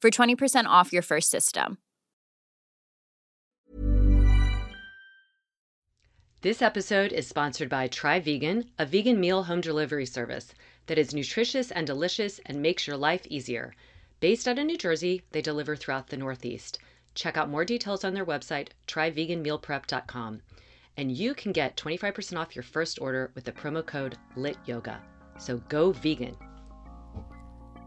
for 20% off your first system. This episode is sponsored by Try Vegan, a vegan meal home delivery service that is nutritious and delicious and makes your life easier. Based out of New Jersey, they deliver throughout the Northeast. Check out more details on their website, tryveganmealprep.com. And you can get 25% off your first order with the promo code LITYOGA. So go vegan.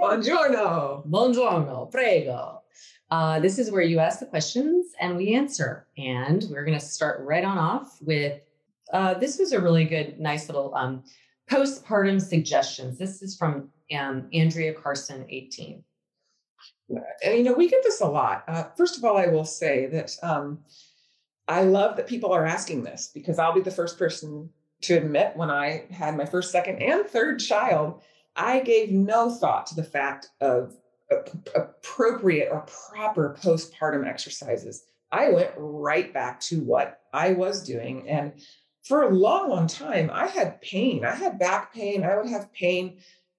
Buongiorno. Buongiorno, prego. Uh, this is where you ask the questions and we answer. And we're going to start right on off with uh, this was a really good, nice little um, postpartum suggestions. This is from um, Andrea Carson, 18. And you know, we get this a lot. Uh, first of all, I will say that um, I love that people are asking this because I'll be the first person to admit when I had my first, second, and third child, I gave no thought to the fact of appropriate or proper postpartum exercises. I went right back to what I was doing. And for a long, long time, I had pain. I had back pain. I would have pain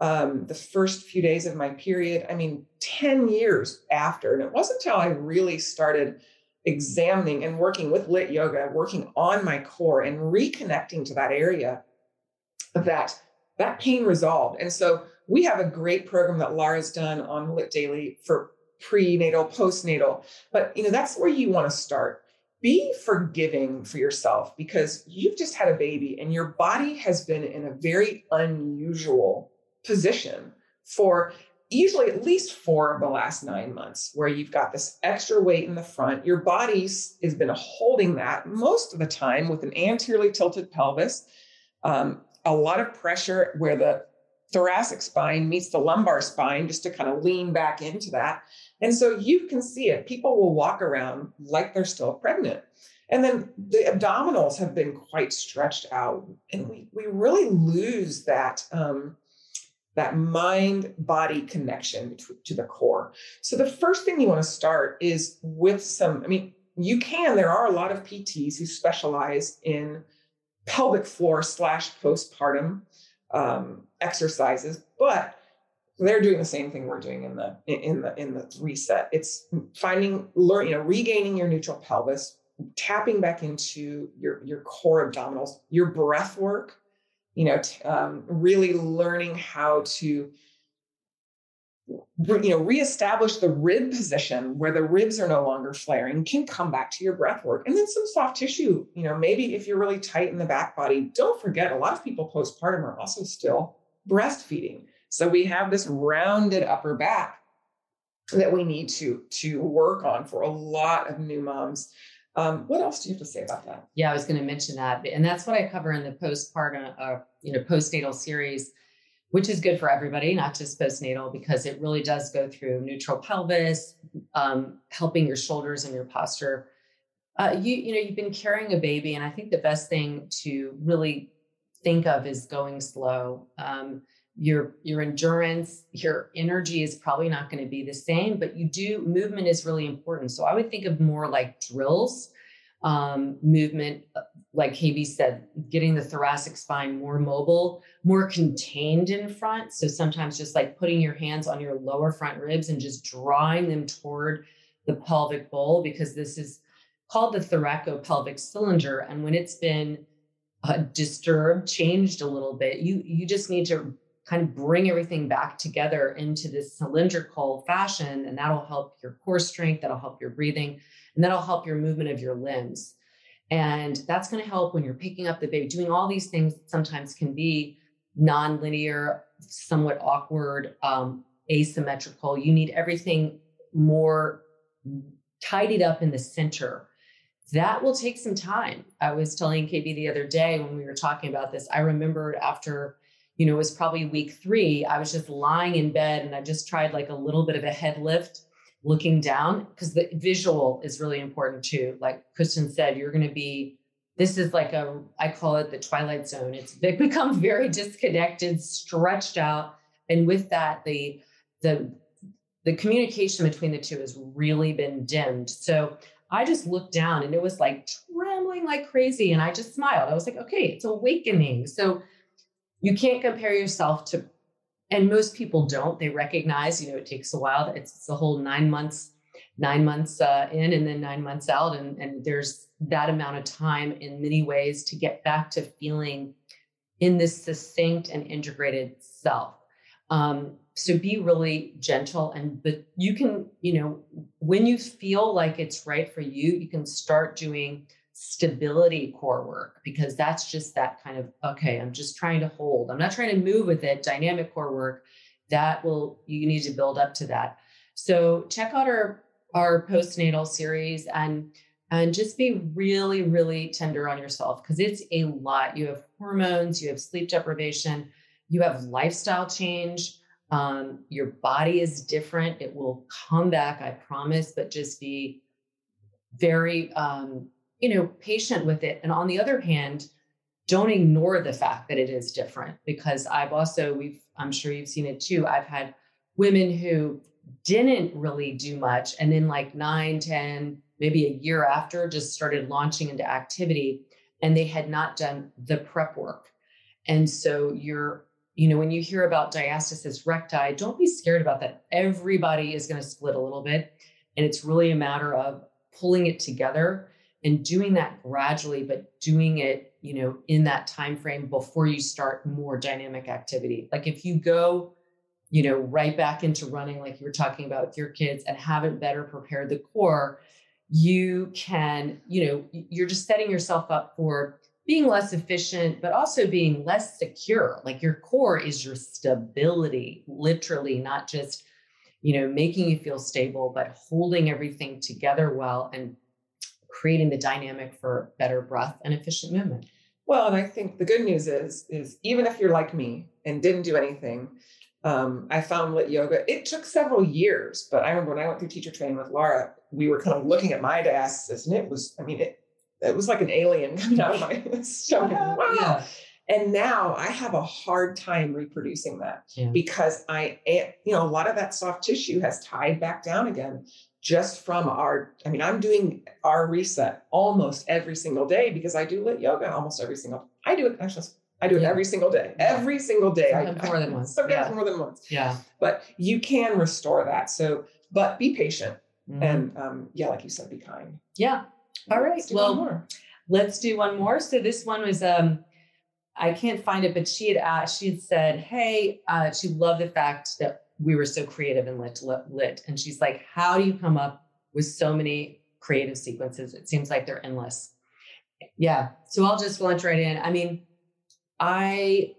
um, the first few days of my period. I mean, 10 years after. And it wasn't until I really started examining and working with lit yoga, working on my core and reconnecting to that area that that pain resolved. And so we have a great program that Laura's done on Lit Daily for prenatal, postnatal. But you know, that's where you want to start. Be forgiving for yourself because you've just had a baby and your body has been in a very unusual position for usually at least four of the last nine months, where you've got this extra weight in the front. Your body has been holding that most of the time with an anteriorly tilted pelvis, um, a lot of pressure where the thoracic spine meets the lumbar spine just to kind of lean back into that. And so you can see it. People will walk around like they're still pregnant. And then the abdominals have been quite stretched out. And we, we really lose that, um, that mind body connection to, to the core. So the first thing you want to start is with some, I mean, you can, there are a lot of PTs who specialize in pelvic floor slash postpartum um, exercises, but they're doing the same thing we're doing in the in the in the reset. It's finding learn you know regaining your neutral pelvis, tapping back into your your core abdominals, your breath work. You know, t- um, really learning how to you know reestablish the rib position where the ribs are no longer flaring can come back to your breath work. And then some soft tissue you know maybe if you're really tight in the back body don't forget a lot of people postpartum are also still breastfeeding. So we have this rounded upper back that we need to to work on for a lot of new moms. Um, what else do you have to say about that? Yeah, I was going to mention that. And that's what I cover in the postpartum, uh, you know, postnatal series which is good for everybody, not just postnatal, because it really does go through neutral pelvis, um, helping your shoulders and your posture. Uh, you you know you've been carrying a baby, and I think the best thing to really think of is going slow. Um, your your endurance, your energy is probably not going to be the same, but you do movement is really important. So I would think of more like drills um, movement, uh, like KB said, getting the thoracic spine more mobile, more contained in front. So sometimes just like putting your hands on your lower front ribs and just drawing them toward the pelvic bowl, because this is called the thoracopelvic cylinder. And when it's been uh, disturbed, changed a little bit, you you just need to kind of bring everything back together into this cylindrical fashion, and that'll help your core strength. That'll help your breathing and that'll help your movement of your limbs. And that's going to help when you're picking up the baby. Doing all these things sometimes can be non-linear, somewhat awkward, um, asymmetrical. You need everything more tidied up in the center. That will take some time. I was telling KB the other day when we were talking about this. I remembered after, you know, it was probably week three. I was just lying in bed and I just tried like a little bit of a head lift looking down because the visual is really important too. Like Kristen said, you're going to be, this is like a, I call it the twilight zone. It's it becomes very disconnected, stretched out. And with that, the, the, the communication between the two has really been dimmed. So I just looked down and it was like trembling like crazy. And I just smiled. I was like, okay, it's awakening. So you can't compare yourself to and most people don't. They recognize you know it takes a while. It's, it's the whole nine months nine months uh, in and then nine months out. And, and there's that amount of time in many ways to get back to feeling in this succinct and integrated self. Um, so be really gentle and but you can you know when you feel like it's right for you you can start doing stability core work because that's just that kind of okay i'm just trying to hold. I'm not trying to move with it dynamic core work that will you need to build up to that. So check out our our postnatal series and and just be really really tender on yourself because it's a lot. You have hormones you have sleep deprivation you have lifestyle change. Um, your body is different. It will come back i promise but just be very um, you know, patient with it. And on the other hand, don't ignore the fact that it is different because I've also, we've, I'm sure you've seen it too. I've had women who didn't really do much and then like nine, ten, maybe a year after just started launching into activity and they had not done the prep work. And so you're, you know, when you hear about diastasis recti, don't be scared about that. Everybody is going to split a little bit. And it's really a matter of pulling it together and doing that gradually but doing it you know in that time frame before you start more dynamic activity. Like if you go you know right back into running like you were talking about with your kids and haven't better prepared the core you can you know you're just setting yourself up for being less efficient but also being less secure. Like your core is your stability literally not just you know making you feel stable but holding everything together well and creating the dynamic for better breath and efficient movement. Well, and I think the good news is, is even if you're like me and didn't do anything, um, I found lit yoga. It took several years, but I remember when I went through teacher training with Laura, we were kind of looking at my diastasis, and it was, I mean, it it was like an alien coming out of my stomach. Wow. Yeah. And now I have a hard time reproducing that yeah. because I, you know, a lot of that soft tissue has tied back down again just from our i mean i'm doing our reset almost every single day because i do lit yoga almost every single i do it actually i do it yeah. every single day yeah. every single day. Sometimes I, more than once. Sometimes yeah. more than once. Yeah. But you can restore that. So but be patient mm-hmm. and um yeah like you said be kind. Yeah. All right. let's well let's do one more. So this one was um I can't find it, but she had asked, she had said, Hey, uh, she loved the fact that we were so creative and lit, lit, lit. And she's like, How do you come up with so many creative sequences? It seems like they're endless. Yeah. So I'll just launch right in. I mean, I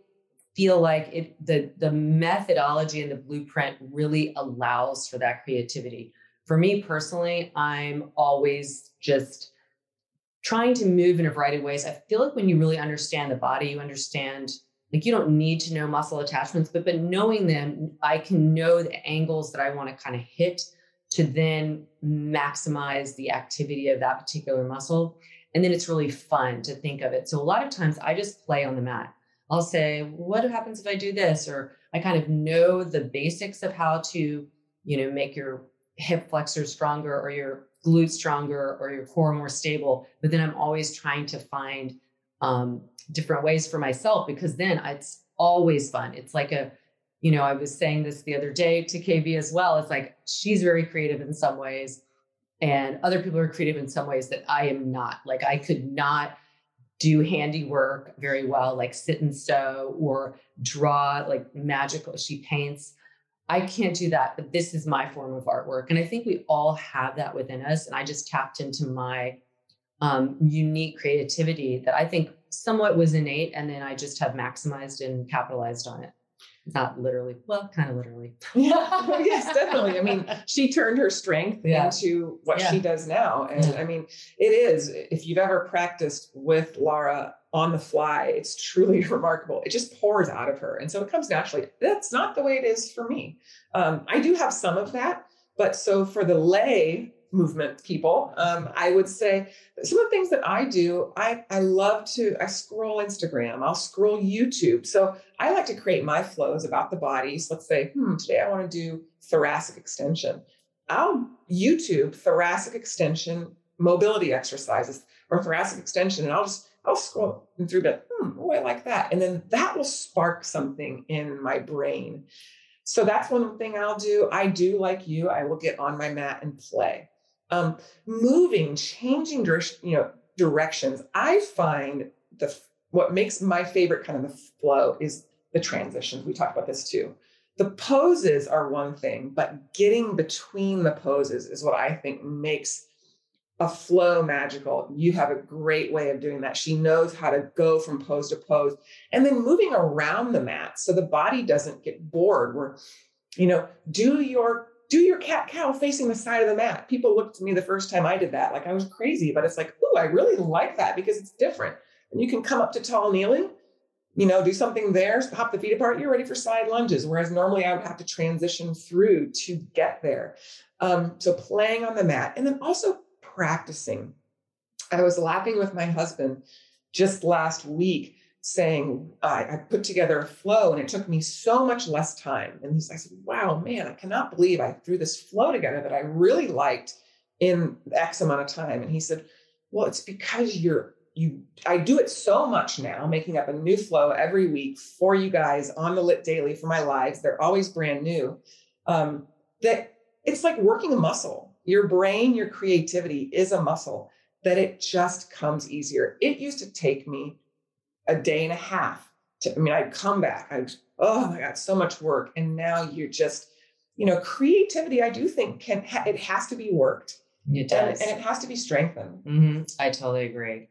feel like it the the methodology and the blueprint really allows for that creativity. For me personally, I'm always just trying to move in a variety of ways. I feel like when you really understand the body, you understand like you don't need to know muscle attachments, but but knowing them, I can know the angles that I want to kind of hit to then maximize the activity of that particular muscle. And then it's really fun to think of it. So a lot of times I just play on the mat. I'll say, what happens if I do this? Or I kind of know the basics of how to, you know, make your hip flexors stronger or your glutes stronger or your core more stable. But then I'm always trying to find um, different ways for myself because then it's always fun. It's like a, you know, I was saying this the other day to KB as well. It's like she's very creative in some ways, and other people are creative in some ways that I am not. Like I could not do handiwork very well, like sit and sew or draw like magical. She paints. I can't do that, but this is my form of artwork. And I think we all have that within us. And I just tapped into my um, unique creativity that I think somewhat was innate. And then I just have maximized and capitalized on it. Not literally, well, kind of literally. Yeah, yes, definitely. I mean, she turned her strength Yeah. into what Yeah. she does now. And Yeah. I mean, it is, if you've ever practiced with Laura on the fly, it's truly remarkable. It just pours out of her. And so it comes naturally. That's not the way it is for me. Um, I do have some of that. But so for the lay movement people, um, I would say some of the things that I do, I, I love to, I scroll Instagram, I'll scroll YouTube. So I like to create my flows about the bodies. Let's say, hmm, today I want to do thoracic extension. I'll YouTube thoracic extension mobility exercises or thoracic extension, and I'll just I'll scroll through that. Hmm, oh, I like that, and then that will spark something in my brain. So that's one thing I'll do. I do like you. I will get on my mat and play. Um, moving, changing direction, you know, directions. I find the what makes my favorite kind of the flow is the transitions. We talked about this too. The poses are one thing, but getting between the poses is what I think makes a flow magical. You have a great way of doing that. She knows how to go from pose to pose and then moving around the mat so the body doesn't get bored. Where, you know, do your do your cat cow facing the side of the mat. People looked at me the first time I did that like I was crazy, but it's like, oh, I really like that because it's different. And you can come up to tall kneeling you know, do something there, hop the feet apart, you're ready for side lunges. Whereas normally I would have to transition through to get there. Um, so playing on the mat and then also practicing. I was laughing with my husband just last week saying, I, I put together a flow and it took me so much less time. And he's, I said, wow, man, I cannot believe I threw this flow together that I really liked in X amount of time. And he said, well, it's because you're you I do it so much now, making up a new flow every week for you guys on the Lit Daily for my lives. They're always brand new. Um, that it's like working a muscle. Your brain, your creativity is a muscle that it just comes easier. It used to take me a day and a half to, I mean, I'd come back. I oh my God, so much work. And now you're just, you know, creativity, I do think can, ha- it has to be worked It and, does. and it has to be strengthened. hmm I totally agree.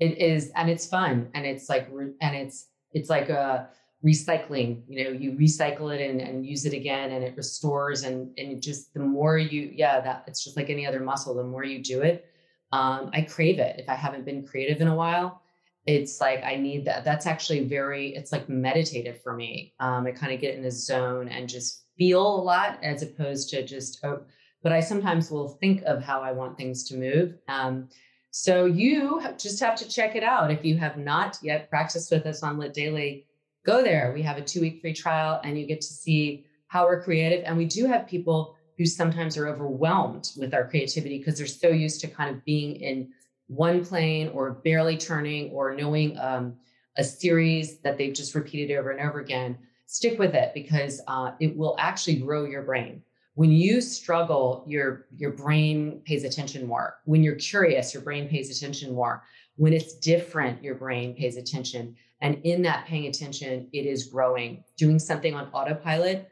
It is, and it's fun, and it's like, and it's it's like a recycling. You know, you recycle it and, and use it again, and it restores, and and it just the more you, yeah, that it's just like any other muscle. The more you do it, um, I crave it. If I haven't been creative in a while, it's like I need that. That's actually very. It's like meditative for me. Um, I kind of get in a zone and just feel a lot, as opposed to just. Oh, but I sometimes will think of how I want things to move. Um, so you just have to check it out. If you have not yet practiced with us on Lit Daily, go there. We have a two week free trial and you get to see how we're creative. And we do have people who sometimes are overwhelmed with our creativity because they're so used to kind of being in one plane or barely turning or knowing um, a series that they've just repeated over and over again. Stick with it because uh, it will actually grow your brain. When you struggle your your brain pays attention more. When you're curious your brain pays attention more. When it's different your brain pays attention. And in that paying attention it is growing. Doing something on autopilot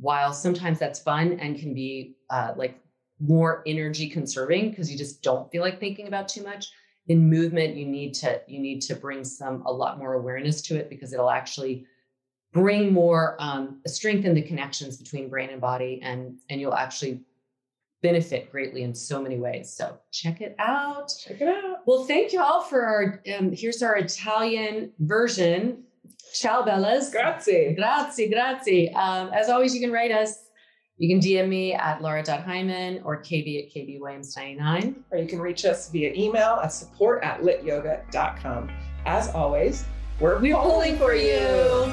while sometimes that's fun and can be uh, like more energy conserving because you just don't feel like thinking about too much in movement you need to you need to bring some a lot more awareness to it because it'll actually bring more um, strengthen the connections between brain and body and and you'll actually benefit greatly in so many ways so check it out Check it out. well thank you all for our um, here's our italian version Ciao, Bellas. Grazie. Grazie, grazie. Um, as always, you can write us. You can DM me at laura.hyman or kb at kbwilliams99. Or you can reach us via email at support at lityoga.com. As always, we're, We're pulling for you.